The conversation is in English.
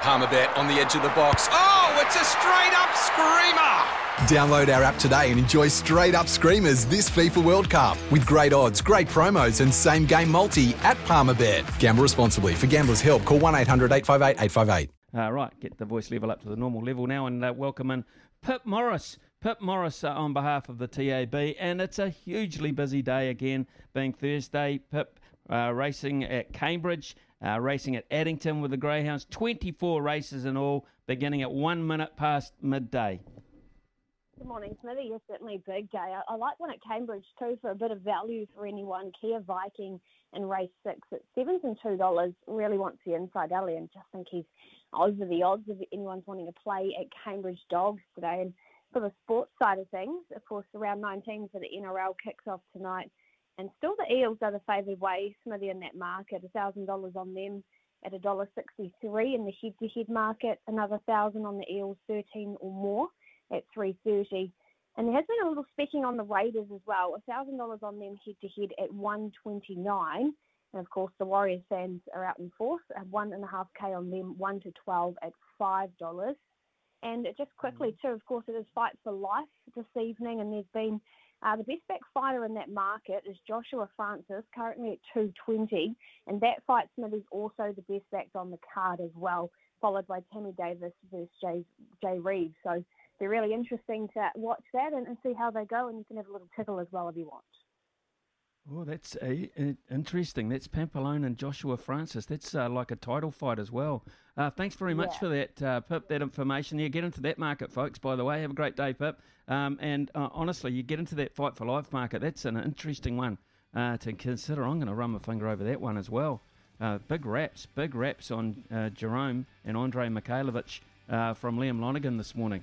Palmerbet on the edge of the box. Oh, it's a straight up screamer! Download our app today and enjoy straight up screamers this FIFA World Cup with great odds, great promos, and same game multi at Palmerbet. Gamble responsibly. For gamblers' help, call 1 800 858 858. Uh, right, get the voice level up to the normal level now and uh, welcome in Pip Morris. Pip Morris uh, on behalf of the TAB, and it's a hugely busy day again, being Thursday. Pip uh, racing at Cambridge, uh, racing at Addington with the Greyhounds, 24 races in all, beginning at one minute past midday. Good morning, Smithy. Yes, certainly a big day. I, I like one at Cambridge too for a bit of value for anyone. Kia Viking in race six at sevens and two dollars. Really wants the inside alley and just think he's over the odds if anyone's wanting to play at Cambridge Dogs today. And for the sports side of things, of course, around 19 for the NRL kicks off tonight. And still the Eels are the favoured way, Smithy, in that market. $1,000 on them at $1.63 in the head-to-head market. Another 1000 on the Eels, 13 or more at 3.30. And there has been a little specking on the Raiders as well. $1,000 on them head to head at 129. And of course, the Warriors fans are out in force. One and a half K on them, one to 12 at $5. And just quickly, mm-hmm. too, of course, it is Fight for Life this evening. And there's been uh, the best back fighter in that market is Joshua Francis, currently at 220. And that fight, Smith, is also the best backed on the card as well, followed by Tammy Davis versus Jay, Jay Reeves. So be really interesting to watch that and, and, see how they go. And you can have a little tickle as well if you want. Oh, that's interesting. That's Pampalone and Joshua Francis. That's uh, like a title fight as well. Uh, thanks very much yeah. for that, uh, Pip, that information. Yeah, get into that market, folks, by the way. Have a great day, Pip. Um, and uh, honestly, you get into that Fight for Life market. That's an interesting one uh, to consider. I'm going to run my finger over that one as well. Uh, big raps, big raps on Jerome and Andre Mikhailovich from Liam Lonergan this morning.